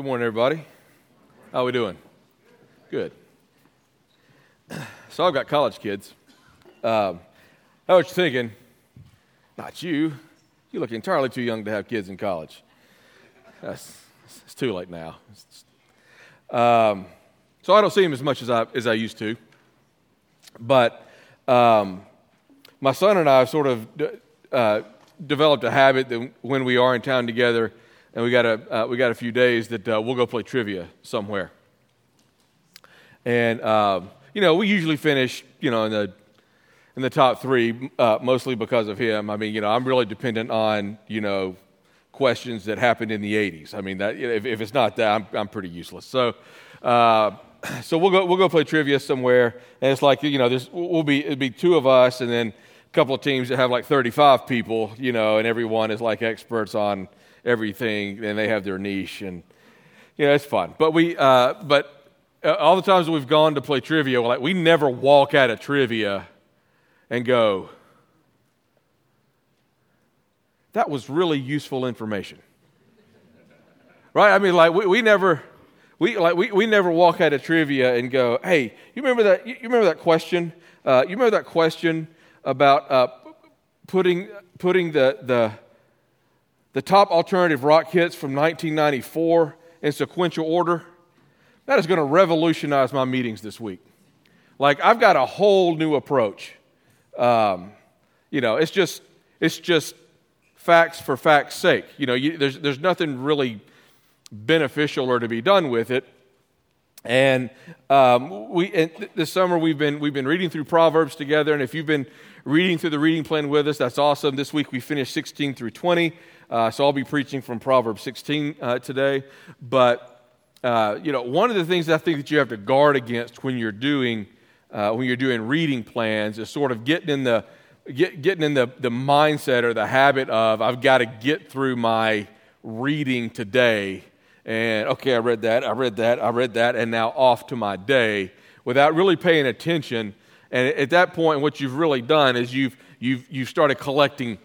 Good morning, everybody. How are we doing? Good. So I've got college kids. Um, how was thinking? Not you. You look entirely too young to have kids in college. That's, it's too late now. Um, so I don't see them as much as I, as I used to. But um, my son and I have sort of uh, developed a habit that when we are in town together and we got a, uh, we got a few days that uh, we'll go play trivia somewhere. And, um, you know, we usually finish, you know, in the, in the top three, uh, mostly because of him. I mean, you know, I'm really dependent on, you know, questions that happened in the 80s. I mean, that, if, if it's not that, I'm, I'm pretty useless. So, uh, so we'll go, we'll go play trivia somewhere. And it's like, you know, there's, we'll be, it'll be two of us and then a couple of teams that have like 35 people, you know, and everyone is like experts on everything and they have their niche. And, you know, it's fun. But we, uh, but uh, all the times we've gone to play trivia, like we never walk out of trivia and go, that was really useful information. right? I mean, like we, we never we like we, we never walk out of trivia and go, hey, you remember that you remember that question? Uh, you remember that question about uh, putting putting the the the top alternative rock hits from 1994 in sequential order? That is going to revolutionize my meetings this week. Like, I've got a whole new approach. Um, you know, it's just, it's just facts for facts' sake. You know, you, there's, there's nothing really beneficial or to be done with it. And um, we, and this summer we've been, we've been reading through Proverbs together. And if you've been reading through the reading plan with us, that's awesome. This week we finished 16 through 20. Uh, so I'll be preaching from Proverbs 16 uh, today. But uh, you know, one of the things I think that you have to guard against when you're doing uh, when you're doing reading plans is sort of getting in the get, getting in the, the mindset or the habit of I've got to get through my reading today. And okay, I read that, I read that, I read that, and now off to my day without really paying attention. And at that point, what you've really done is you've, you've, you've started collecting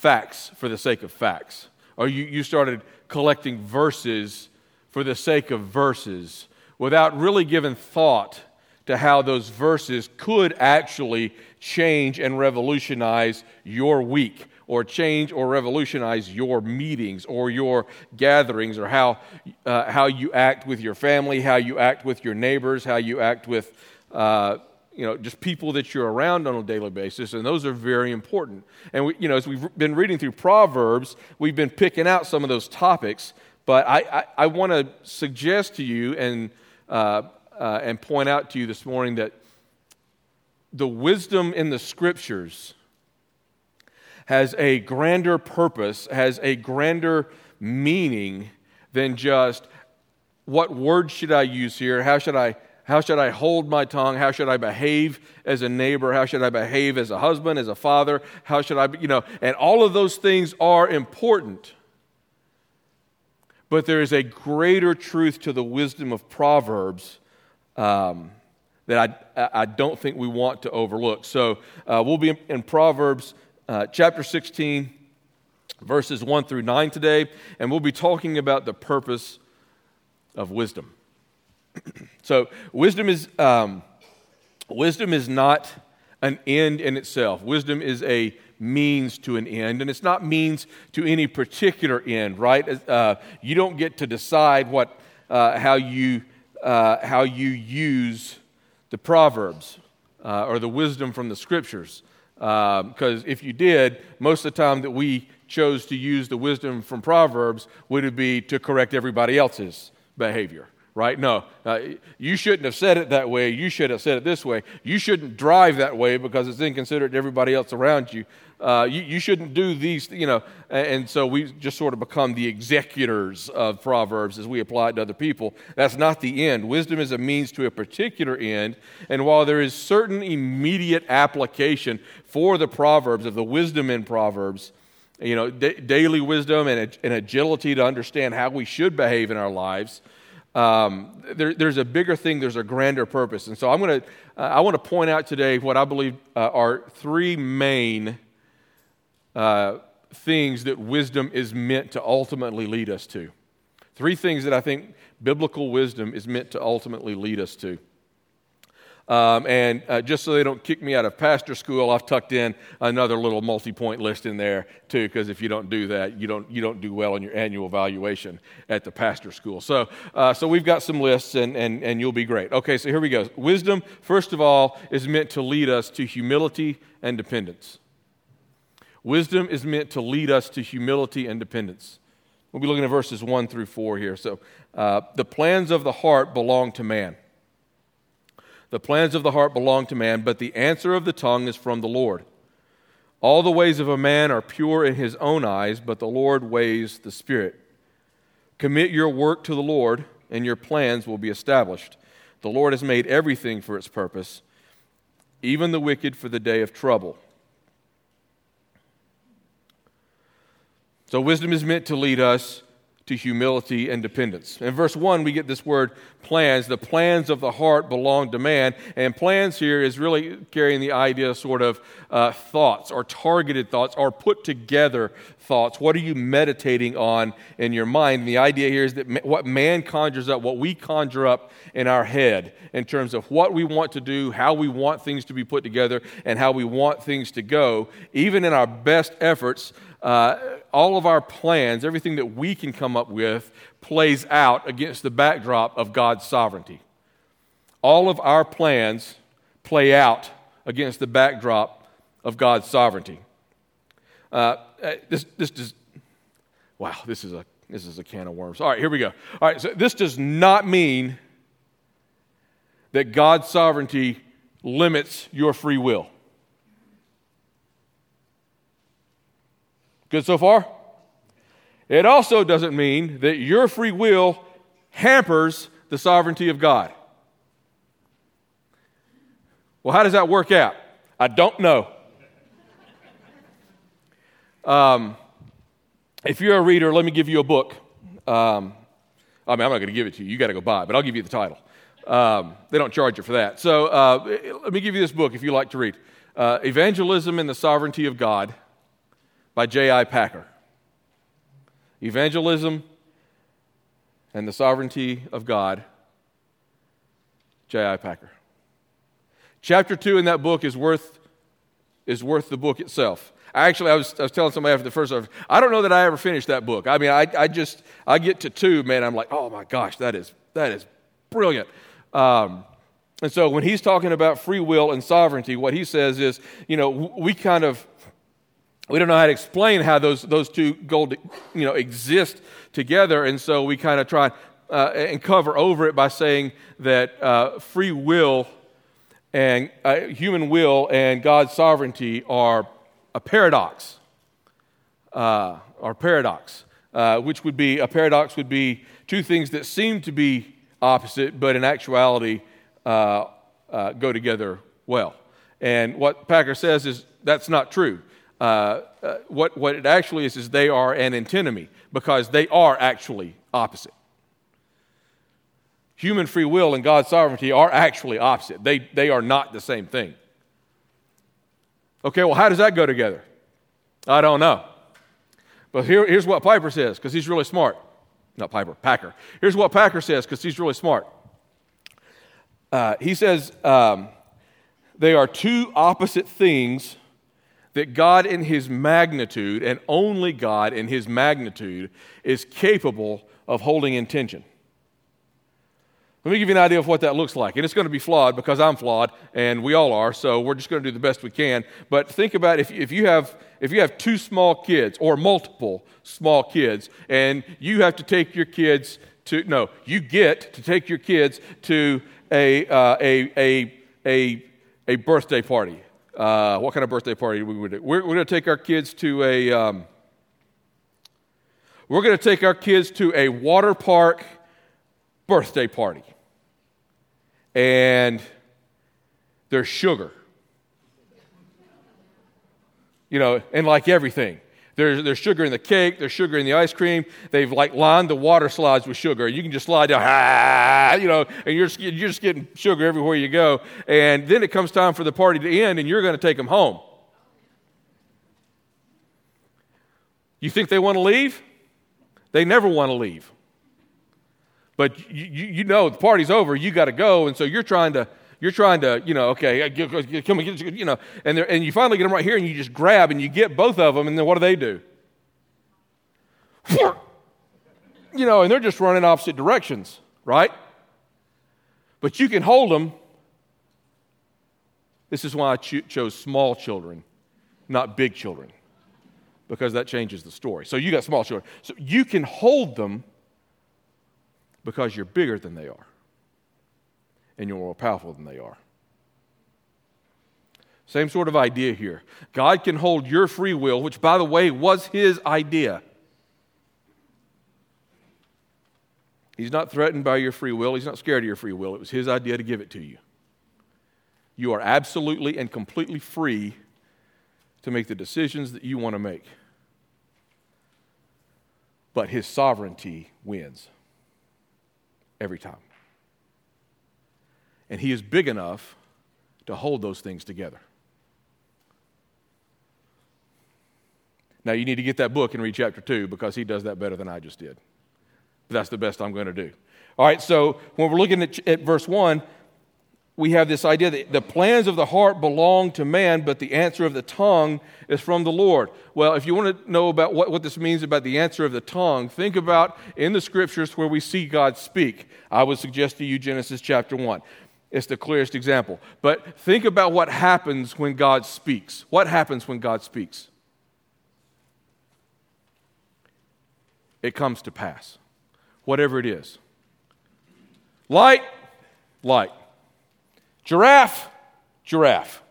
facts for the sake of facts, or you, you started collecting verses for the sake of verses without really giving thought to how those verses could actually change and revolutionize your week or change or revolutionize your meetings or your gatherings or how, uh, how you act with your family, how you act with your neighbors, how you act with uh, you know, just people that you're around on a daily basis, and those are very important. And we, you know, as we've been reading through Proverbs, we've been picking out some of those topics but I, I, I want to suggest to you and, uh, uh, and point out to you this morning that the wisdom in the scriptures has a grander purpose, has a grander meaning than just what word should I use here? How should I how should I hold my tongue? How should I behave as a neighbor? How should I behave as a husband, as a father? How should I, you know, and all of those things are important. But there is a greater truth to the wisdom of Proverbs um, that I, I don't think we want to overlook. So uh, we'll be in, in Proverbs uh, chapter 16, verses 1 through 9 today, and we'll be talking about the purpose of wisdom. so wisdom is, um, wisdom is not an end in itself, wisdom is a means to an end, and it's not means to any particular end, right? Uh, you don't get to decide what, uh, how, you, uh, how you use the Proverbs uh, or the wisdom from the Scriptures. Because um, if you did, most of the time that we chose to use the wisdom from Proverbs would it be to correct everybody else's behavior right? No, uh, you shouldn't have said it that way. You should have said it this way. You shouldn't drive that way because it's inconsiderate to everybody else around you. Uh, you, you, shouldn't do these, you know. And so we just sort of become the executors of Proverbs as we apply it to other people. That's not the end. Wisdom is a means to a particular end. And while there is certain immediate application for the Proverbs, of the wisdom in Proverbs, you know, da- daily wisdom and, and agility to understand how we should behave in our lives, um, there, there's a bigger thing, there's a grander purpose. And so I'm going to, uh, I want to point out today what I believe uh, are three main uh, things that wisdom is meant to ultimately lead us to. Three things that I think biblical wisdom is meant to ultimately lead us to. Um, and uh, just so they don't kick me out of pastor school, I've tucked in another little multi-point list in there too, because if you don't do that, you don't you don't do well in your annual evaluation at the pastor school. So uh, so we've got some lists, and and and you'll be great. Okay, so here we go. Wisdom, first of all, is meant to lead us to humility and dependence. Wisdom is meant to lead us to humility and dependence. We'll be looking at verses 1 through 4 here. So, uh, the plans of the heart belong to man. The plans of the heart belong to man, but the answer of the tongue is from the Lord. All the ways of a man are pure in his own eyes, but the Lord weighs the Spirit. Commit your work to the Lord, and your plans will be established. The Lord has made everything for its purpose, even the wicked for the day of trouble. So, wisdom is meant to lead us to humility and dependence. In verse 1, we get this word plans. The plans of the heart belong to man. And plans here is really carrying the idea of sort of uh, thoughts or targeted thoughts or put together thoughts. What are you meditating on in your mind? And the idea here is that what man conjures up, what we conjure up in our head in terms of what we want to do, how we want things to be put together, and how we want things to go, even in our best efforts uh, all of our plans, everything that we can come up with, plays out against the backdrop of God's sovereignty. All of our plans play out against the backdrop of God's sovereignty. Uh, uh this, this does, wow, this is, a, this is a can of worms. All right, here we go. All right, so this does not mean that God's sovereignty limits your free will. Good so far? It also doesn't mean that your free will hampers the sovereignty of God. Well, how does that work out? I don't know. Um, if you're a reader, let me give you a book. Um, I mean, I'm not going to give it to you. You got to go buy it, but I'll give you the title. Um, they don't charge you for that. So uh, let me give you this book if you like to read uh, Evangelism and the Sovereignty of God by J.I. Packer. Evangelism and the Sovereignty of God, J.I. Packer. Chapter 2 in that book is worth, is worth the book itself. Actually, I was, I was telling somebody after the first service, I don't know that I ever finished that book. I mean, I, I just, I get to two, man, I'm like, oh my gosh, that is, that is brilliant. Um, and so when he's talking about free will and sovereignty, what he says is, you know, we kind of we don't know how to explain how those, those two gold, you know, exist together, and so we kind of try uh, and cover over it by saying that uh, free will and uh, human will and God's sovereignty are a paradox, uh, or paradox, uh, which would be a paradox would be two things that seem to be opposite, but in actuality uh, go together well. And what Packer says is that's not true uh, uh, what, what it actually is, is they are an antinomy because they are actually opposite. Human free will and God's sovereignty are actually opposite. They, they are not the same thing. Okay, well, how does that go together? I don't know. But here, here's what Piper says, because he's really smart. Not Piper, Packer. Here's what Packer says, because he's really smart. Uh, he says um, they are two opposite things that God, in His magnitude, and only God in His magnitude, is capable of holding intention. Let me give you an idea of what that looks like. And it's going to be flawed because I'm flawed and we all are, so we're just going to do the best we can. But think about if, if, you, have, if you have two small kids or multiple small kids, and you have to take your kids to, no, you get to take your kids to a, uh, a, a, a, a birthday party uh, what kind of birthday party we would do? We're, we're going to take our kids to a. Um, we're going to take our kids to a water park birthday party. And there's sugar. You know, and like everything, there's, there's sugar in the cake, there's sugar in the ice cream. They've like lined the water slides with sugar. You can just slide down, ah, you know, and you're just, you're just getting sugar everywhere you go. And then it comes time for the party to end, and you're going to take them home. You think they want to leave? They never want to leave. but you, you know the party's over, you got to go, and so you're trying to you're trying to, you know, okay, come and get, you know, and, and you finally get them right here and you just grab and you get both of them, and then what do they do? You know, and they're just running opposite directions, right? But you can hold them. This is why I cho- chose small children, not big children, because that changes the story. So you got small children. So you can hold them because you're bigger than they are and you're more powerful than they are. Same sort of idea here. God can hold your free will, which, by the way, was his idea. He's not threatened by your free will. He's not scared of your free will. It was his idea to give it to you. You are absolutely and completely free to make the decisions that you want to make. But his sovereignty wins every time and He is big enough to hold those things together. Now, you need to get that book and read chapter 2 because he does that better than I just did. But that's the best I'm going to do. All right, so when we're looking at, at verse 1, we have this idea that the plans of the heart belong to man, but the answer of the tongue is from the Lord. Well, if you want to know about what, what this means about the answer of the tongue, think about in the scriptures where we see God speak. I would suggest to you Genesis chapter 1. It's the clearest example. But think about what happens when God speaks. What happens when God speaks? It comes to pass, whatever it is. Light, light. Giraffe, giraffe.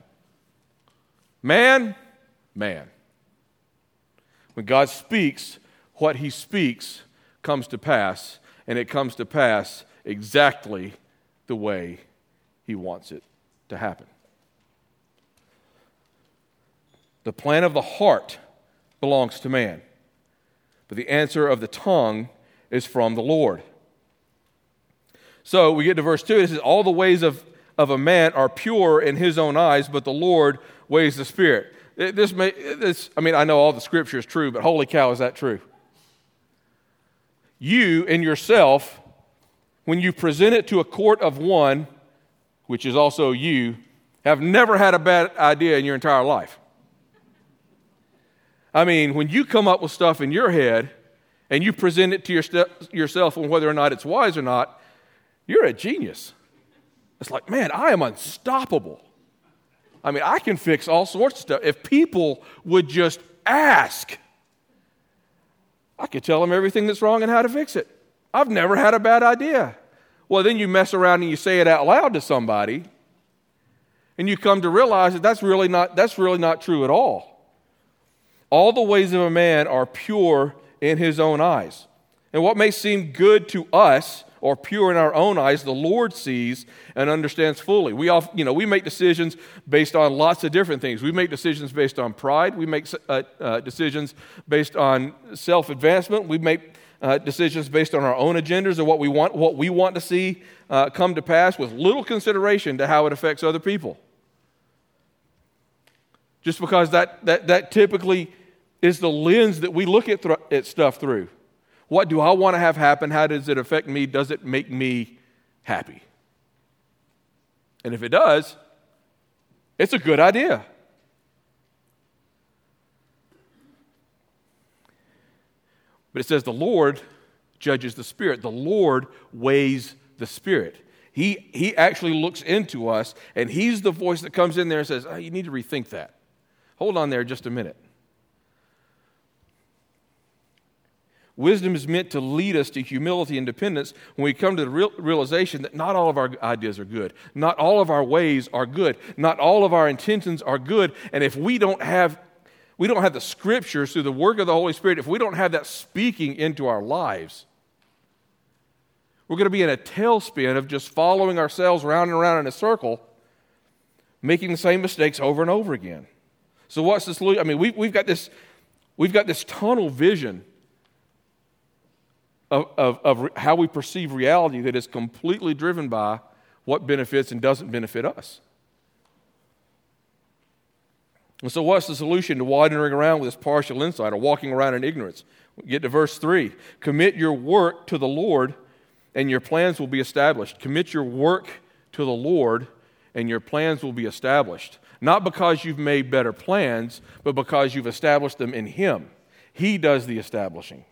Man, man. When God speaks, what he speaks comes to pass, and it comes to pass exactly the way he wants it to happen. The plan of the heart belongs to man, but the answer of the tongue is from the Lord. So we get to verse 2. It says, All the ways of, of a man are pure in his own eyes, but the Lord weighs the Spirit. This, may, this, I mean, I know all the scripture is true, but holy cow, is that true? You in yourself, when you present it to a court of one, which is also you, have never had a bad idea in your entire life. I mean, when you come up with stuff in your head and you present it to your st- yourself on whether or not it's wise or not, you're a genius. It's like, man, I am unstoppable. I mean, I can fix all sorts of stuff. If people would just ask, I could tell them everything that's wrong and how to fix it. I've never had a bad idea. Well, then you mess around and you say it out loud to somebody, and you come to realize that that's really not, that's really not true at all. All the ways of a man are pure in his own eyes. And what may seem good to us or pure in our own eyes, the Lord sees and understands fully. We all, you know, we make decisions based on lots of different things. We make decisions based on pride. We make uh, uh, decisions based on self advancement. We make uh, decisions based on our own agendas or what we want, what we want to see uh, come to pass with little consideration to how it affects other people. Just because that, that, that typically is the lens that we look at, th- at stuff through. What do I want to have happen? How does it affect me? Does it make me happy? And if it does, it's a good idea. But it says the Lord judges the Spirit, the Lord weighs the Spirit. He, he actually looks into us, and He's the voice that comes in there and says, oh, You need to rethink that. Hold on there just a minute. Wisdom is meant to lead us to humility and dependence when we come to the real realization that not all of our ideas are good. Not all of our ways are good. Not all of our intentions are good. And if we don't have we don't have the scriptures through the work of the Holy Spirit, if we don't have that speaking into our lives, we're going to be in a tailspin of just following ourselves around and around in a circle, making the same mistakes over and over again. So what's this? I mean, we, we've got this, we've got this tunnel vision of, of, of how we perceive reality that is completely driven by what benefits and doesn't benefit us. And so, what's the solution to wandering around with this partial insight or walking around in ignorance? We get to verse 3 Commit your work to the Lord, and your plans will be established. Commit your work to the Lord, and your plans will be established. Not because you've made better plans, but because you've established them in Him. He does the establishing,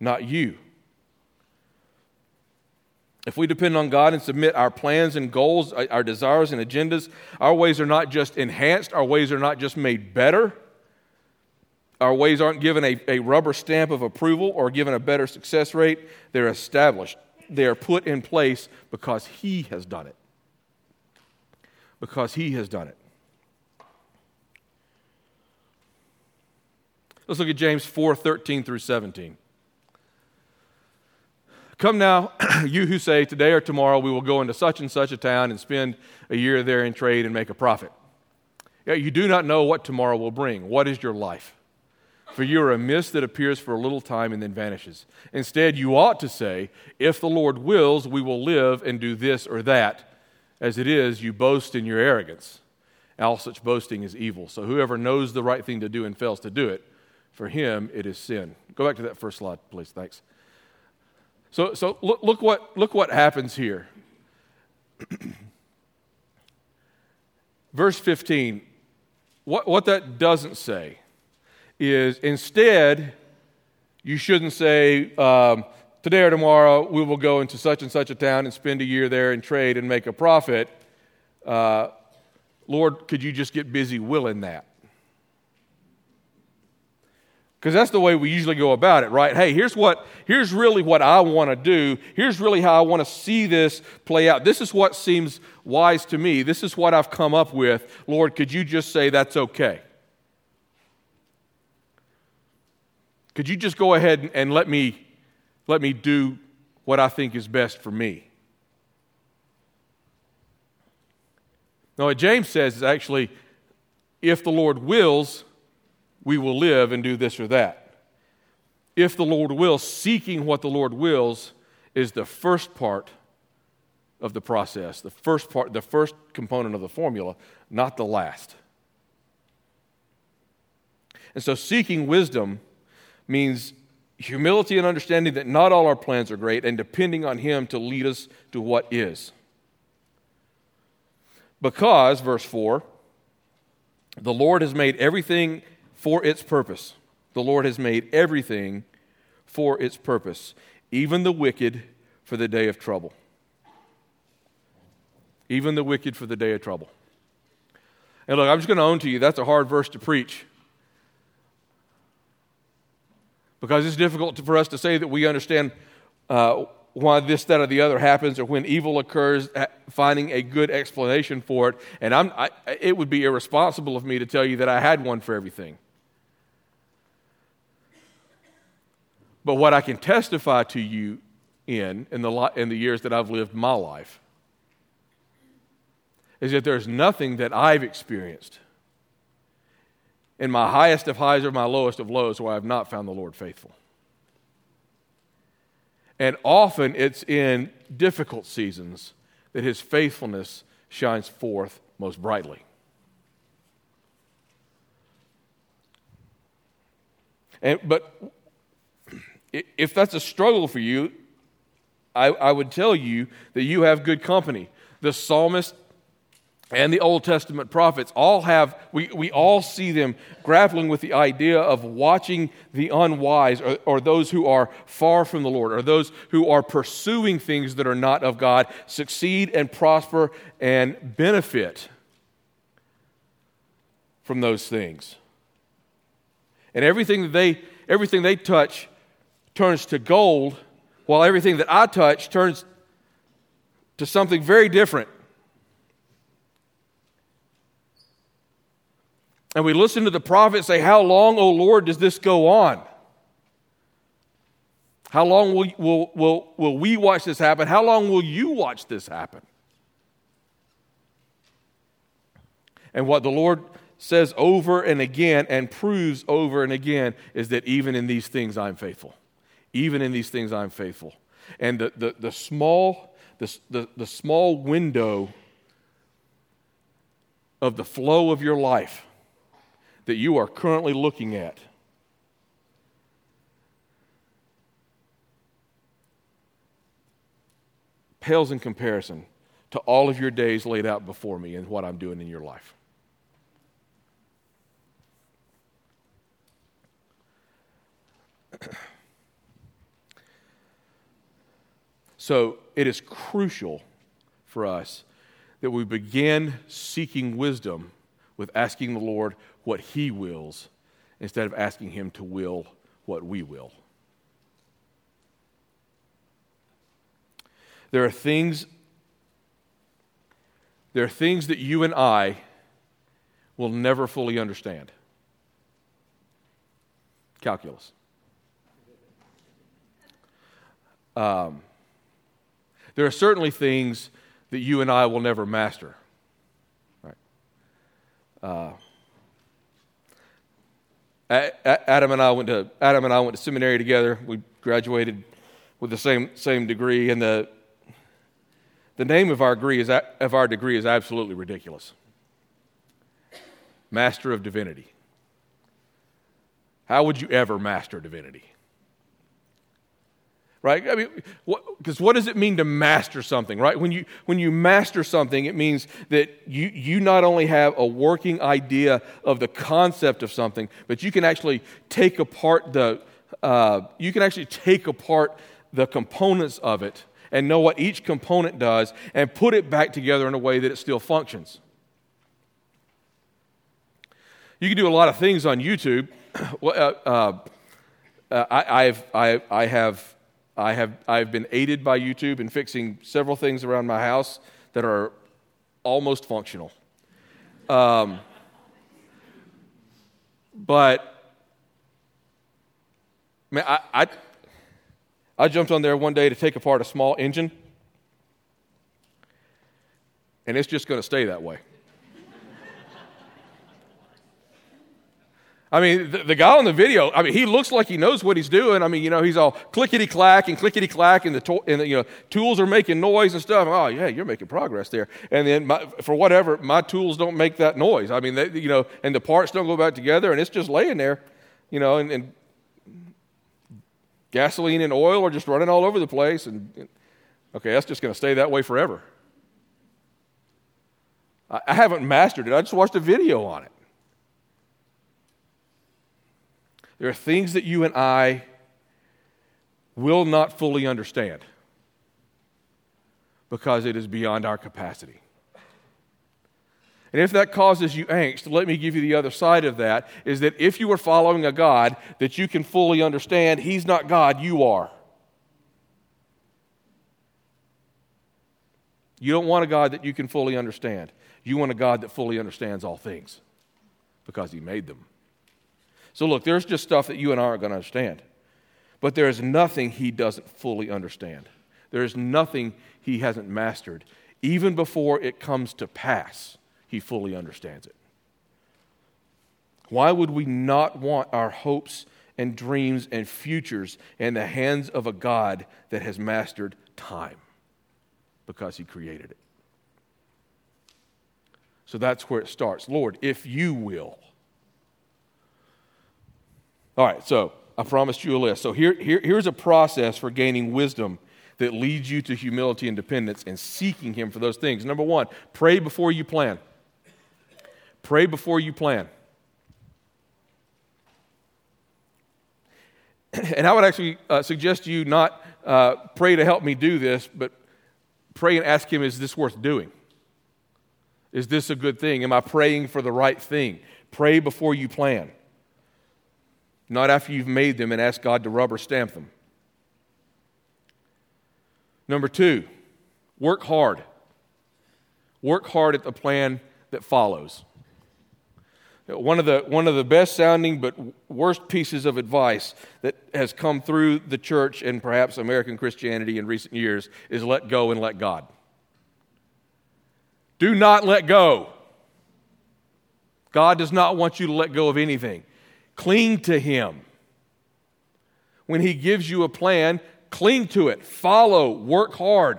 not you. If we depend on God and submit our plans and goals, uh, our desires and agendas, our ways are not just enhanced, our ways are not just made better. Our ways aren't given a, a rubber stamp of approval or given a better success rate. They're established, they are put in place because He has done it. Because He has done it. Let's look at James 4 13 through 17. Come now, you who say, Today or tomorrow we will go into such and such a town and spend a year there in trade and make a profit. Yet you do not know what tomorrow will bring. What is your life? For you are a mist that appears for a little time and then vanishes. Instead, you ought to say, If the Lord wills, we will live and do this or that. As it is, you boast in your arrogance. All such boasting is evil. So whoever knows the right thing to do and fails to do it, for him it is sin. Go back to that first slide, please. Thanks. So, so look, look, what, look what happens here. Verse 15, what, what that doesn't say is instead, you shouldn't say, um, today or tomorrow we will go into such and such a town and spend a year there and trade and make a profit. Uh, Lord, could you just get busy willing that? Because that's the way we usually go about it, right? Hey, here's what here's really what I want to do. Here's really how I want to see this play out. This is what seems wise to me. This is what I've come up with. Lord, could you just say that's okay? Could you just go ahead and, and let me let me do what I think is best for me? now what James says is actually, if the Lord wills, we will live and do this or that. If the Lord wills, seeking what the Lord wills is the first part of the process, the first part, the first component of the formula, not the last. And so seeking wisdom means humility and understanding that not all our plans are great and depending on Him to lead us to what is. Because, verse 4, the Lord has made everything for its purpose. The Lord has made everything for its purpose, even the wicked for the day of trouble. Even the wicked for the day of trouble. And look, I'm just going to own to you that's a hard verse to preach. Because it's difficult for us to say that we understand uh, why this, that, or the other happens, or when evil occurs, finding a good explanation for it. And I'm, I, it would be irresponsible of me to tell you that I had one for everything. But what I can testify to you in, in the, in the years that I've lived my life, is that there's nothing that I've experienced in my highest of highs or my lowest of lows where I've not found the Lord faithful. And often it's in difficult seasons that his faithfulness shines forth most brightly. And, but if that's a struggle for you, I, I would tell you that you have good company. The psalmist and the Old Testament prophets all have, we, we all see them grappling with the idea of watching the unwise or, or, those who are far from the Lord or those who are pursuing things that are not of God succeed and prosper and benefit from those things. And everything they, everything they touch turns to gold, while everything that I touch turns to something very different. And we listen to the prophet say, How long, O Lord, does this go on? How long will, will, will, will we watch this happen? How long will you watch this happen? And what the Lord says over and again and proves over and again is that even in these things I'm faithful. Even in these things, I'm faithful. And the, the, the, small, the, the, the small window of the flow of your life that you are currently looking at pales in comparison to all of your days laid out before me and what I'm doing in your life. so it is crucial for us that we begin seeking wisdom with asking the Lord what He wills instead of asking Him to will what we will. There are things there are things that you and I will never fully understand. Calculus. Um, there are certainly things that you and I will never master. Right? Uh, Adam and I went to Adam and I went to seminary together. We graduated with the same same degree, and the the name of our degree is of our degree is absolutely ridiculous. Master of Divinity. How would you ever master divinity? Right? I mean, because what, what, does it mean to master something, right? When you, when you master something, it means that you, you not only have a working idea of the concept of something, but you can actually take apart the, uh, you can actually take apart the components of it and know what each component does and put it back together in a way that it still functions. You can do a lot of things on YouTube. uh, uh, uh, I, I've, I, I have I have I've been aided by YouTube in fixing several things around my house that are almost functional. Um, but man, I, I I jumped on there one day to take apart a small engine, and it's just going to stay that way. I mean, the, the, guy on the video, I mean, he looks like he knows what he's doing. I mean, you know, he's all clickety clack and clickety clack, and the, to- and the you know, tools are making noise and stuff. Oh, yeah, you're making progress there. And then, my, for whatever, my tools don't make that noise. I mean, they, you know, and the parts don't go back together, and it's just laying there, you know, and, and gasoline and oil are just running all over the place. And, and okay, that's just going to stay that way forever. I, I haven't mastered it. I just watched a video on it. There are things that you and I will not fully understand because it is beyond our capacity. And if that causes you angst, let me give you the other side of that is that if you are following a God that you can fully understand, He's not God, you are. You don't want a God that you can fully understand. You want a God that fully understands all things because He made them. So, look, there's just stuff that you and I aren't going to understand. But there is nothing he doesn't fully understand. There is nothing he hasn't mastered. Even before it comes to pass, he fully understands it. Why would we not want our hopes and dreams and futures in the hands of a God that has mastered time? Because he created it. So that's where it starts. Lord, if you will, all right, so I promised you a list. So here, here, here's a process for gaining wisdom that leads you to humility and dependence and seeking Him for those things. Number one, pray before you plan. Pray before you plan. And I would actually uh, suggest you not uh, pray to help me do this, but pray and ask Him, is this worth doing? Is this a good thing? Am I praying for the right thing? Pray before you plan not after you've made them and asked God to rubber stamp them. Number two, work hard. Work hard at the plan that follows. One of, the, one of the best sounding but worst pieces of advice that has come through the church and perhaps American Christianity in recent years is let go and let God. Do not let go. God does not want you to let go of anything. Cling to Him. When He gives you a plan, cling to it, follow, work hard.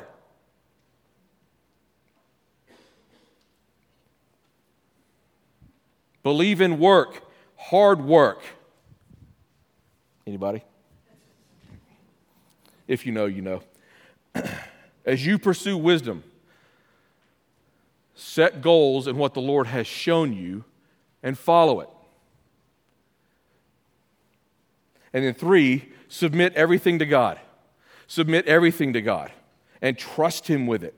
Believe in work, hard work. Anybody? If you know, you know. as you pursue wisdom, set goals in what the Lord has shown you and follow it. And then three, submit everything to God. Submit everything to God and trust Him with it.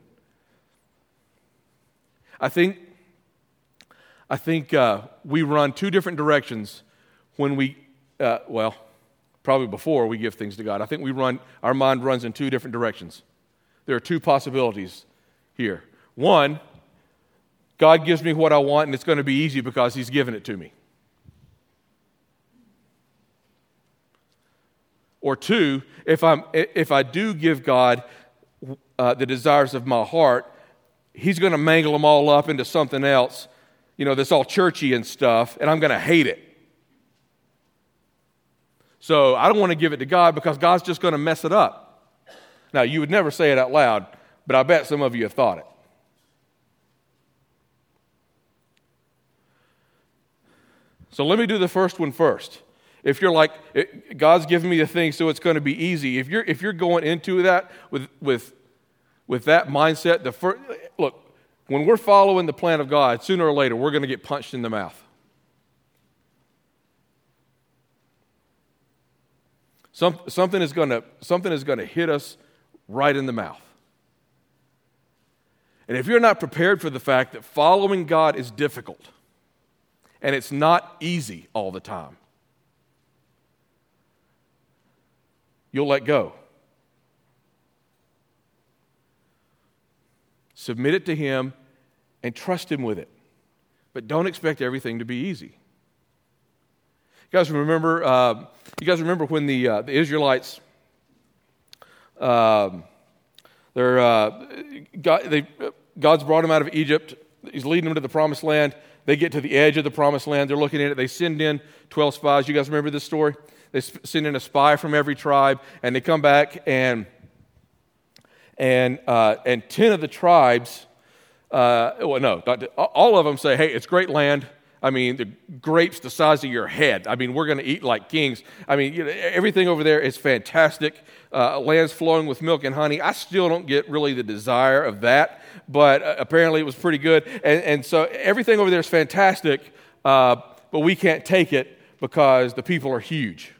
I think, I think uh, we run two different directions when we, uh, well, probably before we give things to God. I think we run, our mind runs in two different directions. There are two possibilities here. One, God gives me what I want and it's going to be easy because He's given it to me. Or two, if, I'm, if I do give God uh, the desires of my heart, He's going to mangle them all up into something else, you know, that's all churchy and stuff, and I'm going to hate it. So I don't want to give it to God because God's just going to mess it up. Now, you would never say it out loud, but I bet some of you have thought it. So let me do the first one first. If you're like, God's given me the thing, so it's going to be easy. If you're, if you're going into that with, with, with that mindset, the first, look, when we're following the plan of God, sooner or later, we're going to get punched in the mouth. Some, something, is going to, something is going to hit us right in the mouth. And if you're not prepared for the fact that following God is difficult and it's not easy all the time, you'll let go. Submit it to Him and trust Him with it. But don't expect everything to be easy. You guys remember? Uh, you guys remember when the uh, the Israelites? Um, they're, uh, God, they, God's brought them out of Egypt. He's leading them to the promised land. They get to the edge of the promised land. They're looking at it. They send in 12 spies. You guys remember this story? They send in a spy from every tribe, and they come back, and, and, uh, and 10 of the tribes, uh, well, no, all of them say, hey, it's great land. I mean, the grapes the size of your head. I mean, we're going to eat like kings. I mean, you know, everything over there is fantastic. Uh, land's flowing with milk and honey. I still don't get really the desire of that, but uh, apparently it was pretty good. And, and so everything over there is fantastic, uh, but we can't take it because the people are huge.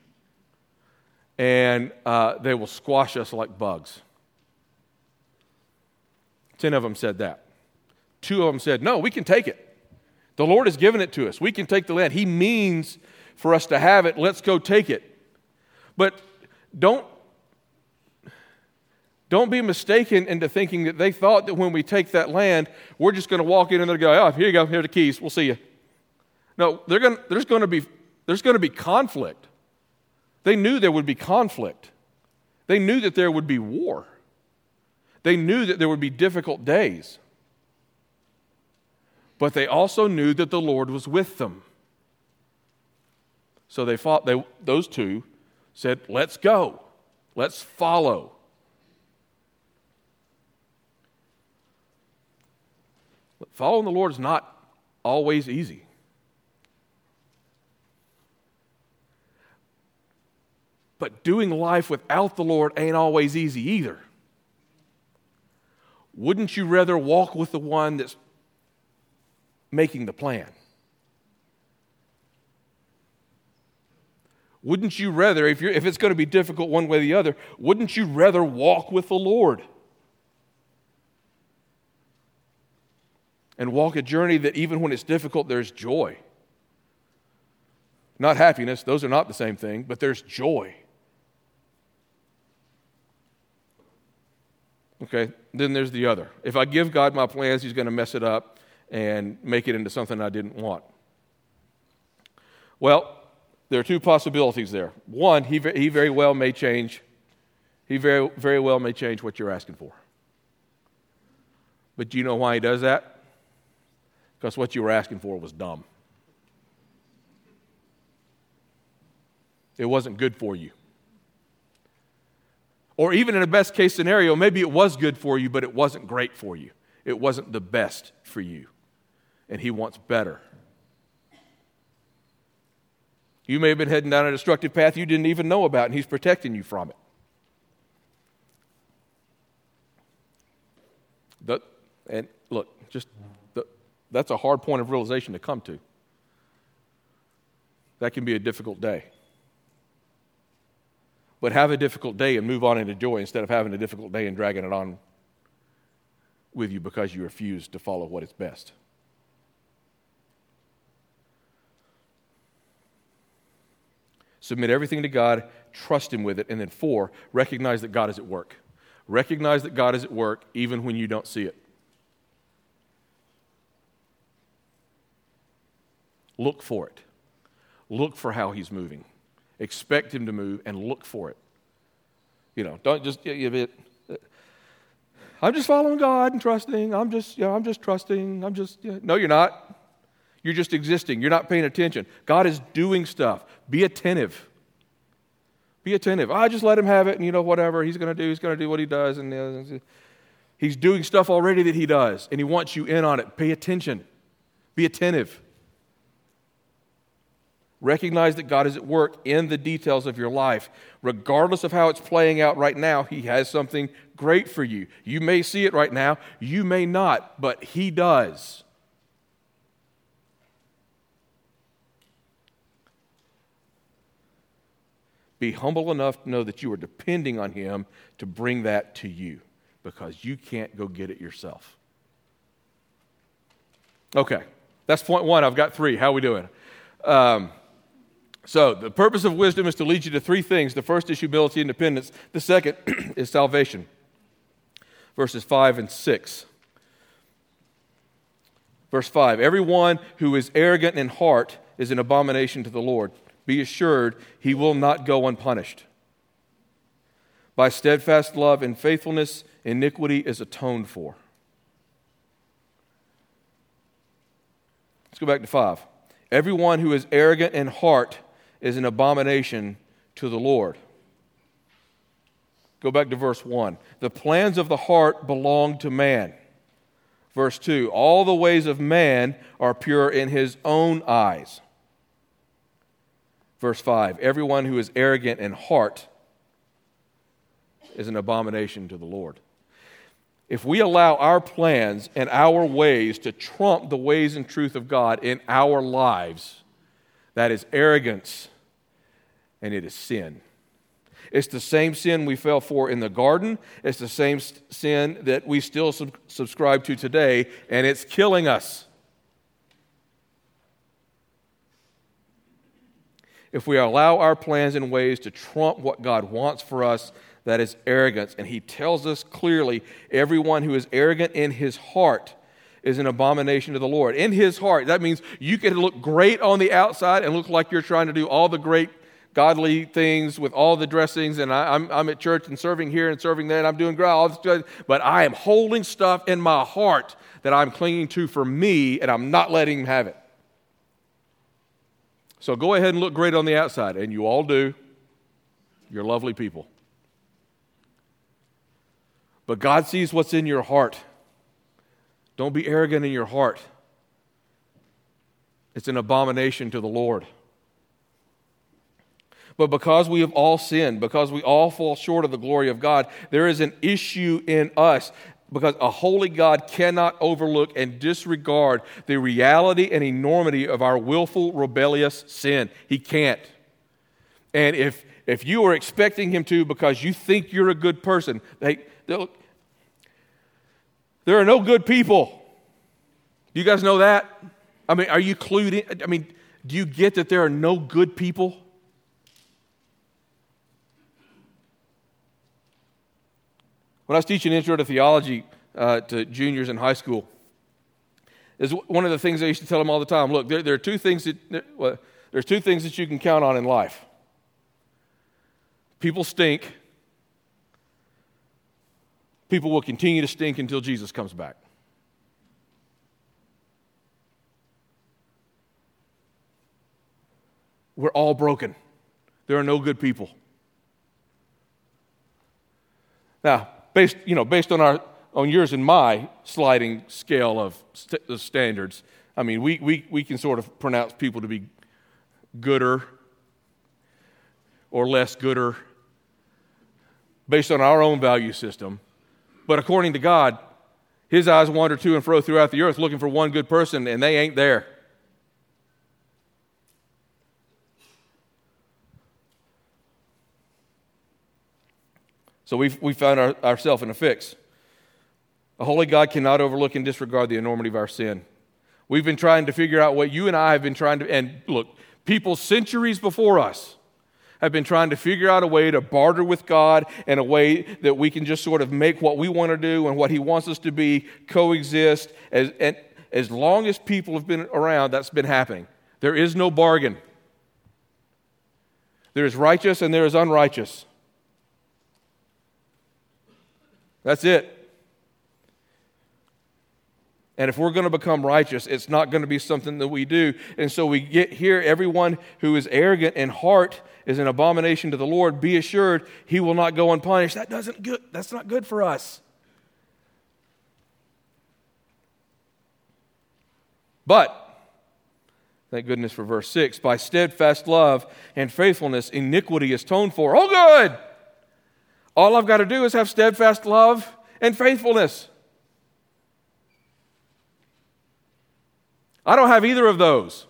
And uh, they will squash us like bugs. Ten of them said that. Two of them said, No, we can take it. The Lord has given it to us. We can take the land. He means for us to have it. Let's go take it. But don't don't be mistaken into thinking that they thought that when we take that land, we're just going to walk in and they're going, oh, here you go, here are the keys, we'll see you. No, they're going, there's, going to be, there's going to be conflict. They knew there would be conflict. They knew that there would be war. They knew that there would be difficult days but they also knew that the Lord was with them. So they fought, they, those two said, Let's go, let's follow. Following the Lord is not always easy. But doing life without the Lord ain't always easy either. Wouldn't you rather walk with the one that's making the plan. Wouldn't you rather, if, if it's going to be difficult one way or the other, wouldn't you rather walk with the Lord? And walk a journey that even when it's difficult, there's joy. Not happiness, those are not the same thing, but there's joy. Okay, then there's the other. If I give God my plans, He's going to mess it up and make it into something I didn't want? Well, there are two possibilities there. One, he, he very well may change. He very, very well may change what you're asking for. But do you know why he does that? Because what you were asking for was dumb. It wasn't good for you. Or even in a best case scenario, maybe it was good for you, but it wasn't great for you. It wasn't the best for you and He wants better. You may have been heading down a destructive path you didn't even know about, and He's protecting you from it. And look, just the, that's a hard point of realization to come to. That can be a difficult day. But have a difficult day and move on into joy instead of having a difficult day and dragging it on with you because you refuse to follow what is best. Submit everything to God, trust Him with it. And then, four, recognize that God is at work. Recognize that God is at work even when you don't see it. Look for it. Look for how He's moving. Expect Him to move and look for it. You know, don't just give it. I'm just following God and trusting. I'm just, you know, I'm just trusting. I'm just, you know. no, you're not. You're just existing. You're not paying attention. God is doing stuff. Be attentive. Be attentive. I just let him have it, and you know, whatever he's going to do, he's going to do what he does. And uh, he's doing stuff already that he does, and he wants you in on it. Pay attention. Be attentive. Recognize that God is at work in the details of your life. Regardless of how it's playing out right now, He has something great for you. You may see it right now, you may not, but He does. Be humble enough to know that you are depending on Him to bring that to you because you can't go get it yourself. Okay, that's point one. I've got three. How are we doing? Um, so, the purpose of wisdom is to lead you to three things. The first is humility and dependence, the second is salvation. Verses 5 and 6. Verse 5 Everyone who is arrogant in heart is an abomination to the Lord be assured he will not go unpunished. By steadfast love and faithfulness, iniquity is atoned for. Let's go back to five. Everyone who is arrogant in heart is an abomination to the Lord. Go back to verse 1. The plans of the heart belong to man. Verse 2 All the ways of man are pure in his own eyes. Verse 5 Everyone who is arrogant in heart is an abomination to the Lord. If we allow our plans and our ways to trump the ways and truth of God in our lives, that is arrogance and it is sin. It's the same sin we fell for in the garden. It's the same sin that we still sub- subscribe to today, and it's killing us. if we allow our plans and ways to trump what God wants for us, that is arrogance. And he tells us clearly everyone who is arrogant in his heart is an abomination to the Lord. In his heart, that means you can look great on the outside and look like you're trying to do all the great godly things with all the dressings, and I, am I'm, I'm at church and serving here and serving there, and I'm doing great, all this, but I am holding stuff in my heart that I'm clinging to for me, and I'm not letting him have it. So go ahead and look great on the outside, and you all do. You're lovely people. But God sees what's in your heart. Don't be arrogant in your heart. It's an abomination to the Lord. But because we have all sinned, because we all fall short of the glory of God, there is an issue in us because a holy God cannot overlook and disregard the reality and enormity of our willful, rebellious sin. He can't. And if, if you are expecting Him to because you think you're a good person, they, there are no good people. Do you guys know that? I mean, are you clued in? I mean, do you get that there are no good people? When I was teaching Intro to Theology uh, to juniors in high school, is one of the things I used to tell them all the time. Look, there, there are two things that there, well, there's two things that you can count on in life. People stink. People will continue to stink until Jesus comes back. We're all broken. There are no good people. Now, based, you know, based on, our, on yours and my sliding scale of st- standards, I mean, we, we, we can sort of pronounce people to be gooder or less gooder based on our own value system. But according to God, His eyes wander to and fro throughout the earth looking for one good person, and they ain't there. So we've, we found our, ourselves in a fix. A holy God cannot overlook and disregard the enormity of our sin. We've been trying to figure out what you and I have been trying to, and look, people centuries before us have been trying to figure out a way to barter with God and a way that we can just sort of make what we want to do and what He wants us to be coexist. As, and as long as people have been around, that's been happening. There is no bargain. There is righteous and there is unrighteous. That's it. And if we're going to become righteous, it's not going to be something that we do. And so we get here everyone who is arrogant in heart is an abomination to the Lord. Be assured he will not go unpunished. That doesn't good. That's not good for us. But thank goodness for verse 6 by steadfast love and faithfulness iniquity is atoned for. Oh good. All I've got to do is have steadfast love and faithfulness. I don't have either of those.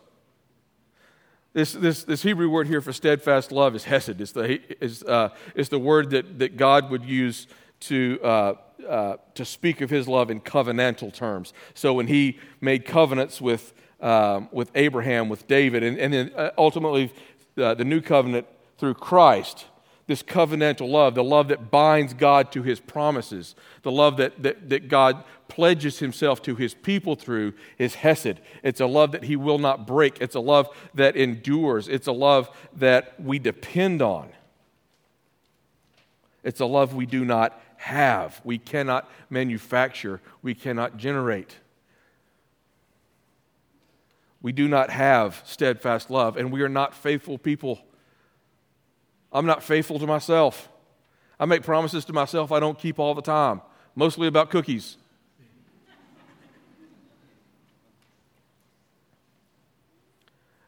This, this, this Hebrew word here for steadfast love is hesed. It's the, is, uh, it's the word that, that God would use to, uh, uh, to speak of his love in covenantal terms. So when he made covenants with, um, with Abraham, with David, and, and then uh, ultimately uh, the new covenant through Christ, this covenantal love, the love that binds God to his promises, the love that, that, that God pledges himself to his people through is Hesed. It's a love that he will not break, it's a love that endures, it's a love that we depend on. It's a love we do not have, we cannot manufacture, we cannot generate. We do not have steadfast love, and we are not faithful people. I'm not faithful to myself. I make promises to myself I don't keep all the time, mostly about cookies.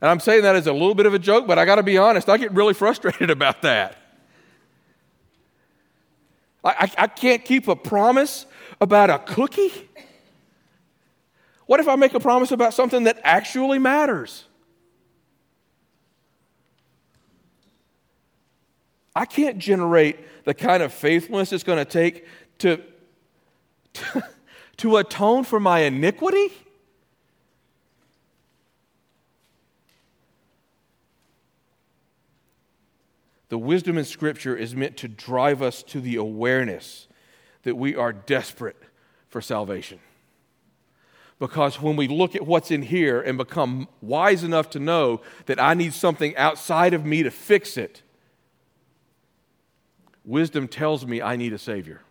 And I'm saying that as a little bit of a joke, but I got to be honest, I get really frustrated about that. I, I, I, can't keep a promise about a cookie. What if I make a promise about something that actually matters? I can't generate the kind of faithfulness it's going to take to, to, to atone for my iniquity. The wisdom in Scripture is meant to drive us to the awareness that we are desperate for salvation. Because when we look at what's in here and become wise enough to know that I need something outside of me to fix it, wisdom tells me I need a Savior.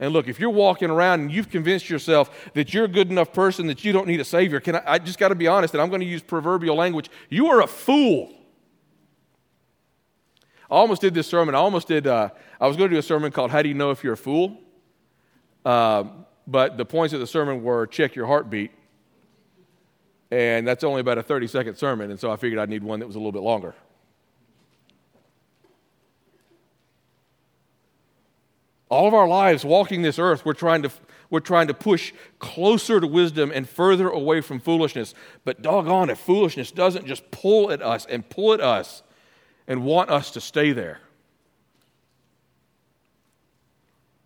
And look, if you're walking around and you've convinced yourself that you're a good enough person that you don't need a Savior, can I, I just got to be honest, and I'm going to use proverbial language. You are a fool. I almost did this sermon. I almost did, uh, I was going to do a sermon called How Do You Know If You're a Fool? Uh, but the points of the sermon were check your heartbeat. And that's only about a 30 second sermon. And so I figured I'd need one that was a little bit longer. All of our lives walking this earth, we're trying to, we're trying to push closer to wisdom and further away from foolishness. But doggone, if foolishness doesn't just pull at us and pull at us, and want us to stay there.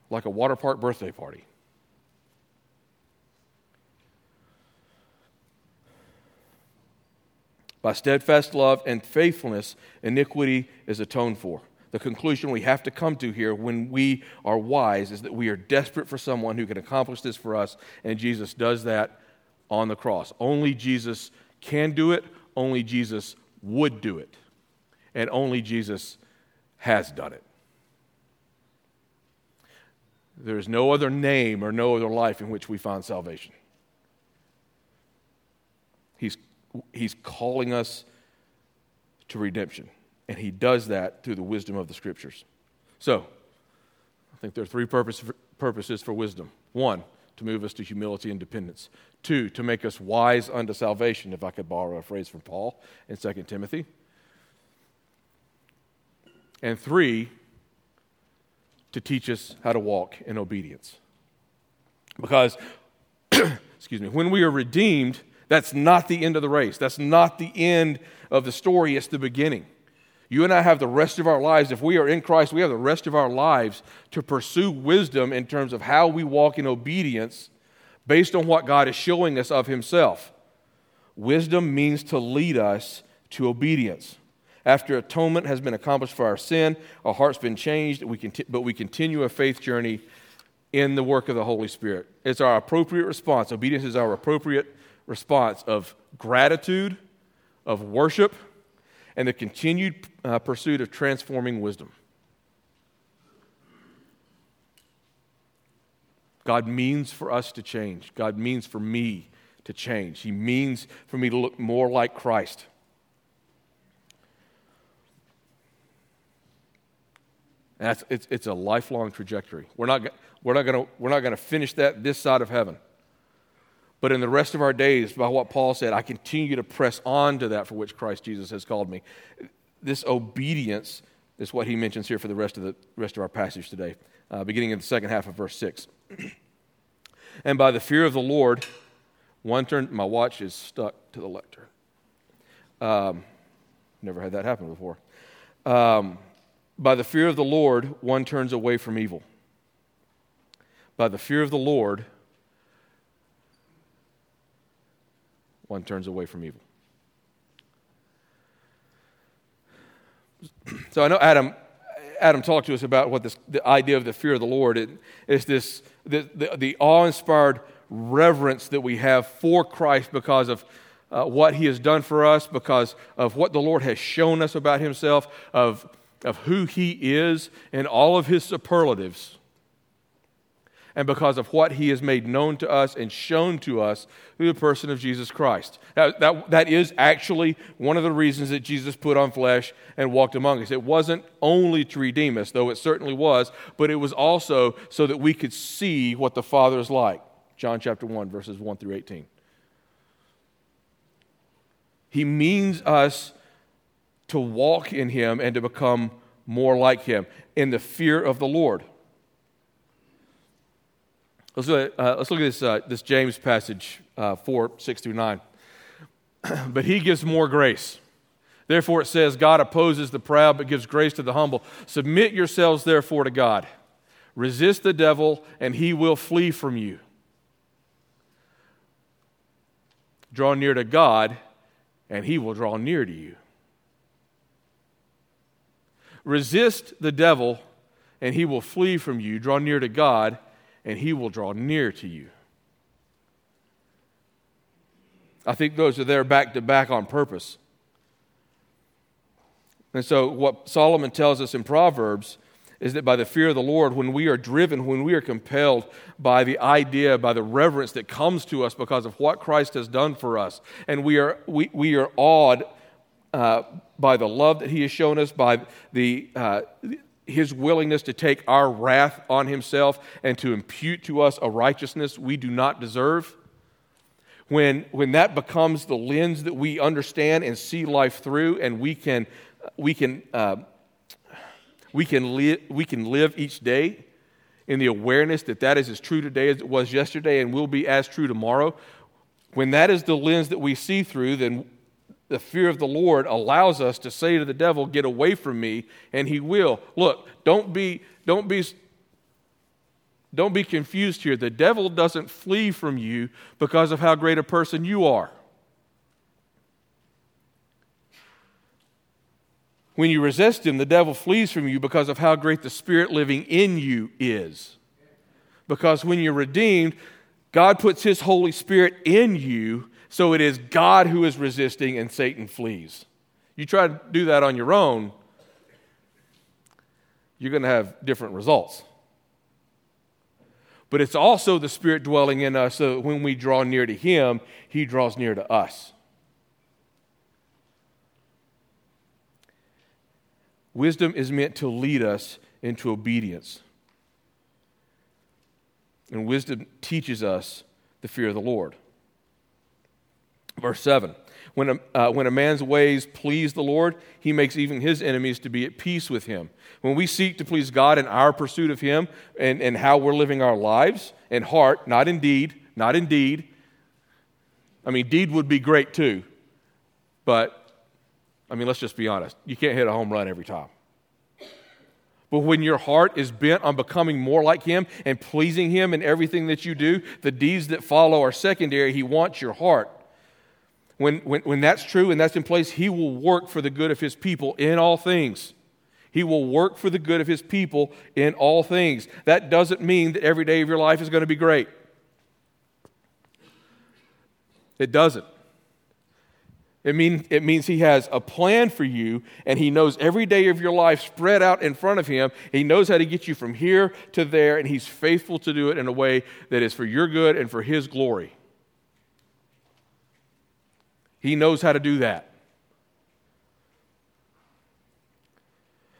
Like a water park birthday party. By steadfast love and faithfulness, iniquity is atoned for. The conclusion we have to come to here when we are wise is that we are desperate for someone who can accomplish this for us, and Jesus does that on the cross. Only Jesus can do it, only Jesus would do it and only Jesus has done it. There is no other name or no other life in which we find salvation. He's, he's calling us to redemption, and He does that through the wisdom of the Scriptures. So, I think there are three purpose, purposes for wisdom. One, to move us to humility and dependence. Two, to make us wise unto salvation, if I could borrow a phrase from Paul in 2 Timothy. And three, to teach us how to walk in obedience. Because, excuse me, when we are redeemed, that's not the end of the race. That's not the end of the story, it's the beginning. You and I have the rest of our lives. If we are in Christ, we have the rest of our lives to pursue wisdom in terms of how we walk in obedience based on what God is showing us of Himself. Wisdom means to lead us to obedience. After atonement has been accomplished for our sin, our heart's been changed, we conti- but we continue a faith journey in the work of the Holy Spirit. It's our appropriate response. Obedience is our appropriate response of gratitude, of worship, and the continued uh, pursuit of transforming wisdom. God means for us to change. God means for me to change. He means for me to look more like Christ. And that's, it's, it's a lifelong trajectory. We're not, we're not going we're not going to finish that this side of heaven. But in the rest of our days, by what Paul said, I continue to press on to that for which Christ Jesus has called me. This obedience is what he mentions here for the rest of the rest of our passage today, uh, beginning in the second half of verse 6. and by the fear of the Lord, one turn, my watch is stuck to the lectern. Um, never had that happen before. Um, by the fear of the Lord, one turns away from evil. By the fear of the Lord, one turns away from evil. So I know Adam, Adam talked to us about what this, the idea of the fear of the Lord it, is this the, the, the awe-inspired reverence that we have for Christ because of uh, what he has done for us, because of what the Lord has shown us about himself, of, of who he is, and all of his superlatives and because of what he has made known to us and shown to us through the person of Jesus Christ. That, that, that is actually one of the reasons that Jesus put on flesh and walked among us. It wasn't only to redeem us, though it certainly was, but it was also so that we could see what the Father is like. John chapter 1, verses 1 through 18. He means us to walk in him and to become more like him in the fear of the Lord. Let's look at, uh, let's look at this, uh, this James passage, uh, 4, 6 through 9. but he gives more grace. Therefore, it says, God opposes the proud, but gives grace to the humble. Submit yourselves, therefore, to God. Resist the devil, and he will flee from you. Draw near to God, and he will draw near to you. Resist the devil, and he will flee from you. Draw near to God, and he will draw near to you. I think those are there back to back on purpose. And so, what Solomon tells us in Proverbs is that by the fear of the Lord, when we are driven, when we are compelled by the idea, by the reverence that comes to us because of what Christ has done for us, and we are, we, we are awed uh, by the love that He has shown us, by the, uh, his willingness to take our wrath on himself and to impute to us a righteousness we do not deserve, when, when that becomes the lens that we understand and see life through, and we can, we can, uh, we can, li- we can live each day in the awareness that that is as true today as it was yesterday and will be as true tomorrow, when that is the lens that we see through, then the fear of the Lord allows us to say to the devil, Get away from me, and he will. Look, don't be, don't be, don't be confused here. The devil doesn't flee from you because of how great a person you are. When you resist him, the devil flees from you because of how great the spirit living in you is. Because when you're redeemed, God puts his Holy Spirit in you so it is God who is resisting and Satan flees. You try to do that on your own, you're going to have different results. But it's also the Spirit dwelling in us so that when we draw near to Him, He draws near to us. Wisdom is meant to lead us into obedience. And wisdom teaches us the fear of the Lord. Verse 7 when a, uh, when a man's ways please the Lord, he makes even his enemies to be at peace with him. When we seek to please God in our pursuit of him and, and how we're living our lives in heart, not in deed, not in deed. I mean, deed would be great too, but I mean, let's just be honest. You can't hit a home run every time. But when your heart is bent on becoming more like Him and pleasing Him in everything that you do, the deeds that follow are secondary. He wants your heart. When, when, when that's true and that's in place, He will work for the good of His people in all things. He will work for the good of His people in all things. That doesn't mean that every day of your life is going to be great. It doesn't. It, mean, it means he has a plan for you, and he knows every day of your life spread out in front of him. He knows how to get you from here to there, and he's faithful to do it in a way that is for your good and for his glory. He knows how to do that.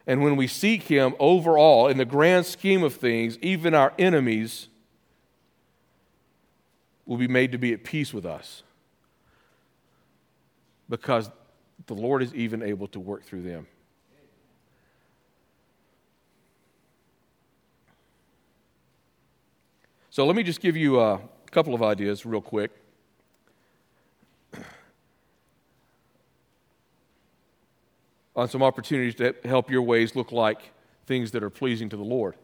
And when we seek him overall, in the grand scheme of things, even our enemies will be made to be at peace with us because the Lord is even able to work through them. So let me just give you a couple of ideas real quick. On some opportunities to help your ways look like things that are pleasing to the Lord.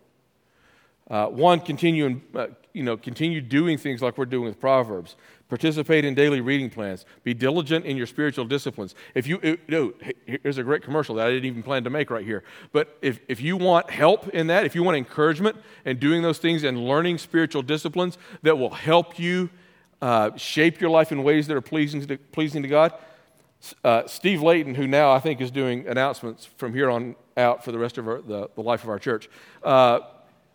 Uh, one, continue, uh, you know, continue doing things like we're doing with Proverbs. Participate in daily reading plans. Be diligent in your spiritual disciplines. If you, it, here's a great commercial that I didn't even plan to make right here. But if, if you want help in that, if you want encouragement in doing those things and learning spiritual disciplines that will help you uh, shape your life in ways that are pleasing to, pleasing to God, uh, Steve Layton, who now I think is doing announcements from here on out for the rest of our, the, the life of our church, uh,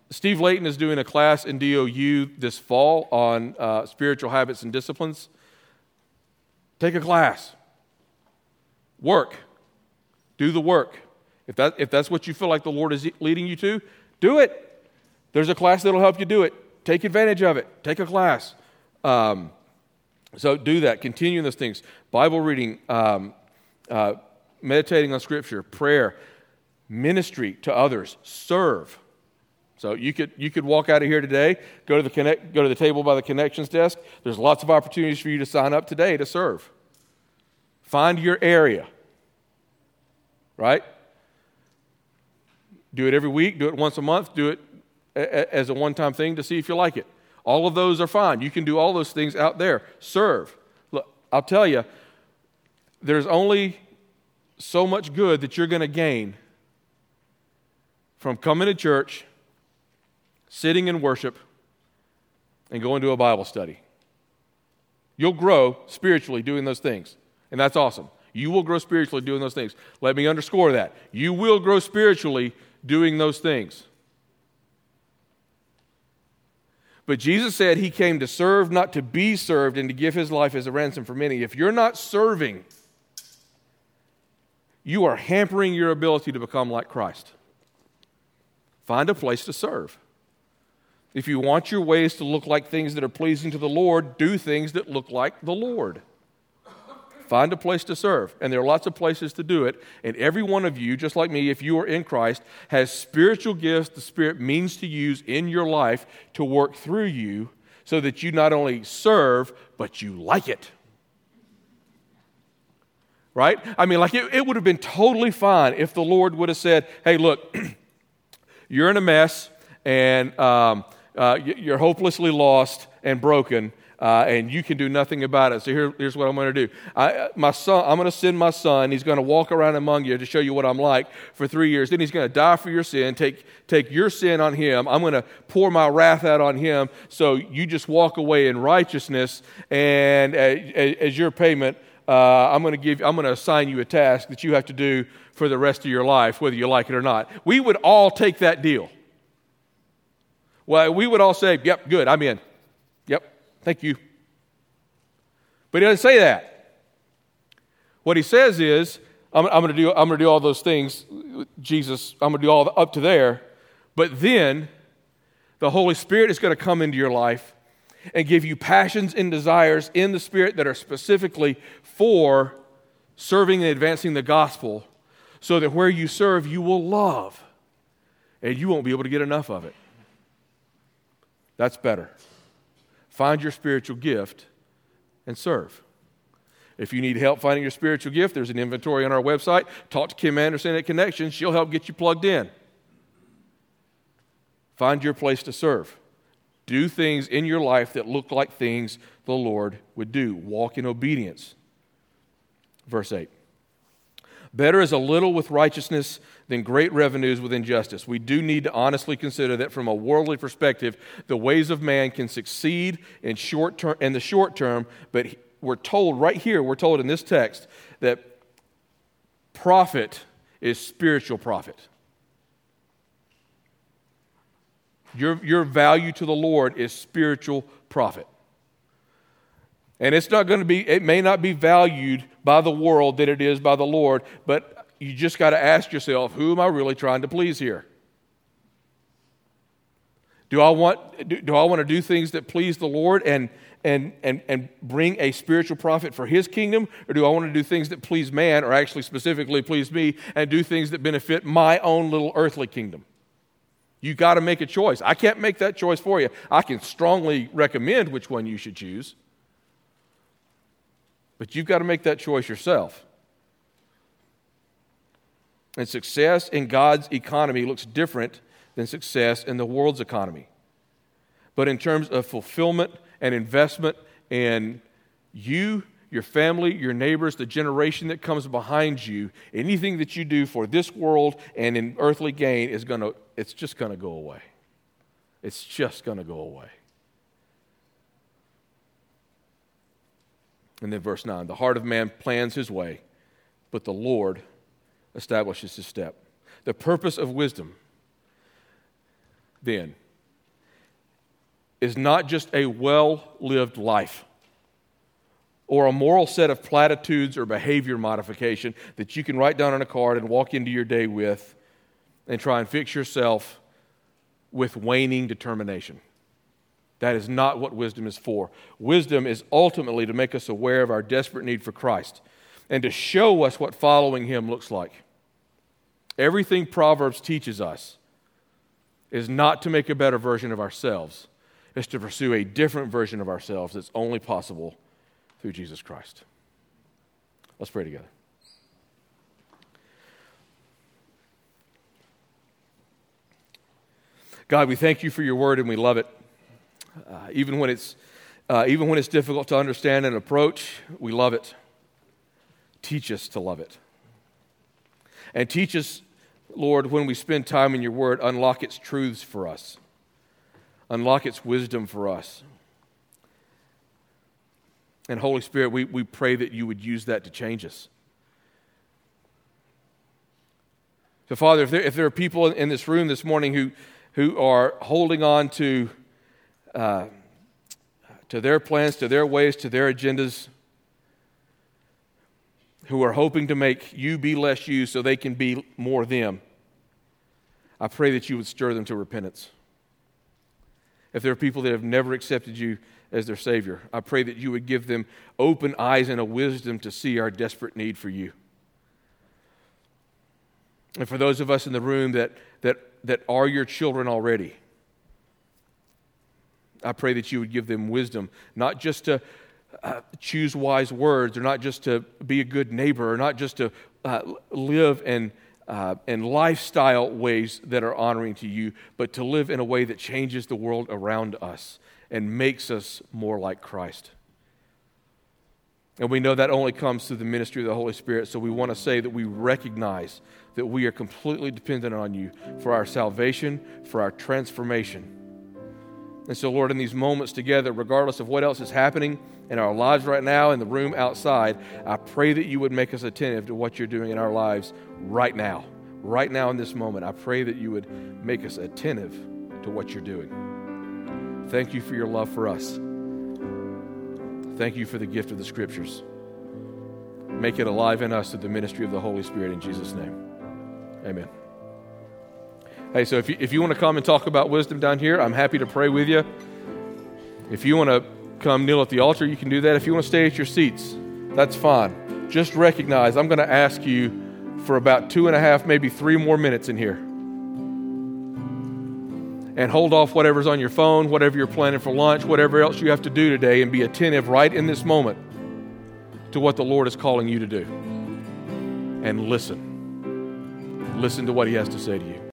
Steve Layton is doing a class in DOU this fall on uh, spiritual habits and disciplines. Take a class. Work. Do the work. If, that, if that's what you feel like the Lord is leading you to, do it. There's a class that'll help you do it. Take advantage of it. Take a class. Um, so do that. Continue in those things. Bible reading, um, uh, meditating on Scripture, prayer, ministry to others, serve. So you could, you could walk out of here today, go to, the connect, go to the table by the connections desk. There's lots of opportunities for you to sign up today to serve. Find your area, right? Do it every week, do it once a month, do it as a one time thing to see if you like it. All of those are fine. You can do all those things out there. Serve. Look, I'll tell you, there's only so much good that you're going to gain from coming to church sitting in worship, and going to a Bible study. You'll grow spiritually doing those things, and that's awesome. You will grow spiritually doing those things. Let me underscore that. You will grow spiritually doing those things. But Jesus said he came to serve, not to be served, and to give his life as a ransom for many. If you're not serving, you are hampering your ability to become like Christ. Find a place to serve. If you want your ways to look like things that are pleasing to the Lord, do things that look like the Lord. Find a place to serve. And there are lots of places to do it. And every one of you, just like me, if you are in Christ, has spiritual gifts the Spirit means to use in your life to work through you so that you not only serve, but you like it. Right? I mean, like it, it would have been totally fine if the Lord would have said, hey, look, you're in a mess, and um, uh, you're hopelessly lost and broken, uh, and you can do nothing about it. So here, here's what I'm going to do. I, my son, I'm going to send my son. He's going to walk around among you to show you what I'm like for three years. Then he's going to die for your sin, take, take your sin on him. I'm going to pour my wrath out on him. So you just walk away in righteousness, and as, as your payment, uh, I'm going to give. I'm going to assign you a task that you have to do for the rest of your life, whether you like it or not. We would all take that deal. Well, we would all say, Yep, good, I'm in. Thank you. But he doesn't say that. What he says is, I'm, I'm going to do, I'm going to do all those things, Jesus, I'm going to do all the, up to there. But then the Holy Spirit is going to come into your life and give you passions and desires in the Spirit that are specifically for serving and advancing the gospel, so that where you serve, you will love and you won't be able to get enough of it. That's better. Find your spiritual gift and serve. If you need help finding your spiritual gift, there's an inventory on our website. Talk to Kim Anderson at Connections. She'll help get you plugged in. Find your place to serve. Do things in your life that look like things the Lord would do. Walk in obedience. Verse 8. Better is a little with righteousness than great revenues with injustice. We do need to honestly consider that from a worldly perspective, the ways of man can succeed in, short term, in the short term, but we're told right here, we're told in this text that profit is spiritual profit. Your, your value to the Lord is spiritual profit. And it's not going to be, it may not be valued by the world that it is by the Lord, but you just got to ask yourself, who am I really trying to please here? Do I want, do, do I want to do things that please the Lord and, and, and, and bring a spiritual profit for his kingdom? Or do I want to do things that please man, or actually specifically please me, and do things that benefit my own little earthly kingdom? You got to make a choice. I can't make that choice for you. I can strongly recommend which one you should choose. But you've got to make that choice yourself. And success in God's economy looks different than success in the world's economy. But in terms of fulfillment and investment in you, your family, your neighbors, the generation that comes behind you, anything that you do for this world and in earthly gain is going to, it's just going to go away. It's just going to go away. And then verse 9 the heart of man plans his way, but the Lord establishes his step. The purpose of wisdom, then, is not just a well lived life or a moral set of platitudes or behavior modification that you can write down on a card and walk into your day with and try and fix yourself with waning determination. That is not what wisdom is for. Wisdom is ultimately to make us aware of our desperate need for Christ and to show us what following Him looks like. Everything Proverbs teaches us is not to make a better version of ourselves, it's to pursue a different version of ourselves that's only possible through Jesus Christ. Let's pray together. God, we thank you for your word and we love it. Uh, even, when it's, uh, even when it's difficult to understand and approach, we love it. Teach us to love it. And teach us, Lord, when we spend time in your word, unlock its truths for us, unlock its wisdom for us. And Holy Spirit, we, we pray that you would use that to change us. So, Father, if there, if there are people in this room this morning who, who are holding on to uh, to their plans, to their ways, to their agendas, who are hoping to make you be less you so they can be more them. I pray that you would stir them to repentance. If there are people that have never accepted you as their Savior, I pray that you would give them open eyes and a wisdom to see our desperate need for you. And for those of us in the room that, that, that are your children already, I pray that you would give them wisdom, not just to uh, choose wise words, or not just to be a good neighbor, or not just to uh, live in, uh, in lifestyle ways that are honoring to you, but to live in a way that changes the world around us and makes us more like Christ. And we know that only comes through the ministry of the Holy Spirit. So we want to say that we recognize that we are completely dependent on you for our salvation, for our transformation. And so, Lord, in these moments together, regardless of what else is happening in our lives right now, in the room outside, I pray that you would make us attentive to what you're doing in our lives right now. Right now, in this moment, I pray that you would make us attentive to what you're doing. Thank you for your love for us. Thank you for the gift of the Scriptures. Make it alive in us through the ministry of the Holy Spirit in Jesus' name. Amen. Hey, so if you, if you want to come and talk about wisdom down here, I'm happy to pray with you. If you want to come kneel at the altar, you can do that. If you want to stay at your seats, that's fine. Just recognize I'm going to ask you for about two and a half, maybe three more minutes in here. And hold off whatever's on your phone, whatever you're planning for lunch, whatever else you have to do today, and be attentive right in this moment to what the Lord is calling you to do. And listen. Listen to what He has to say to you.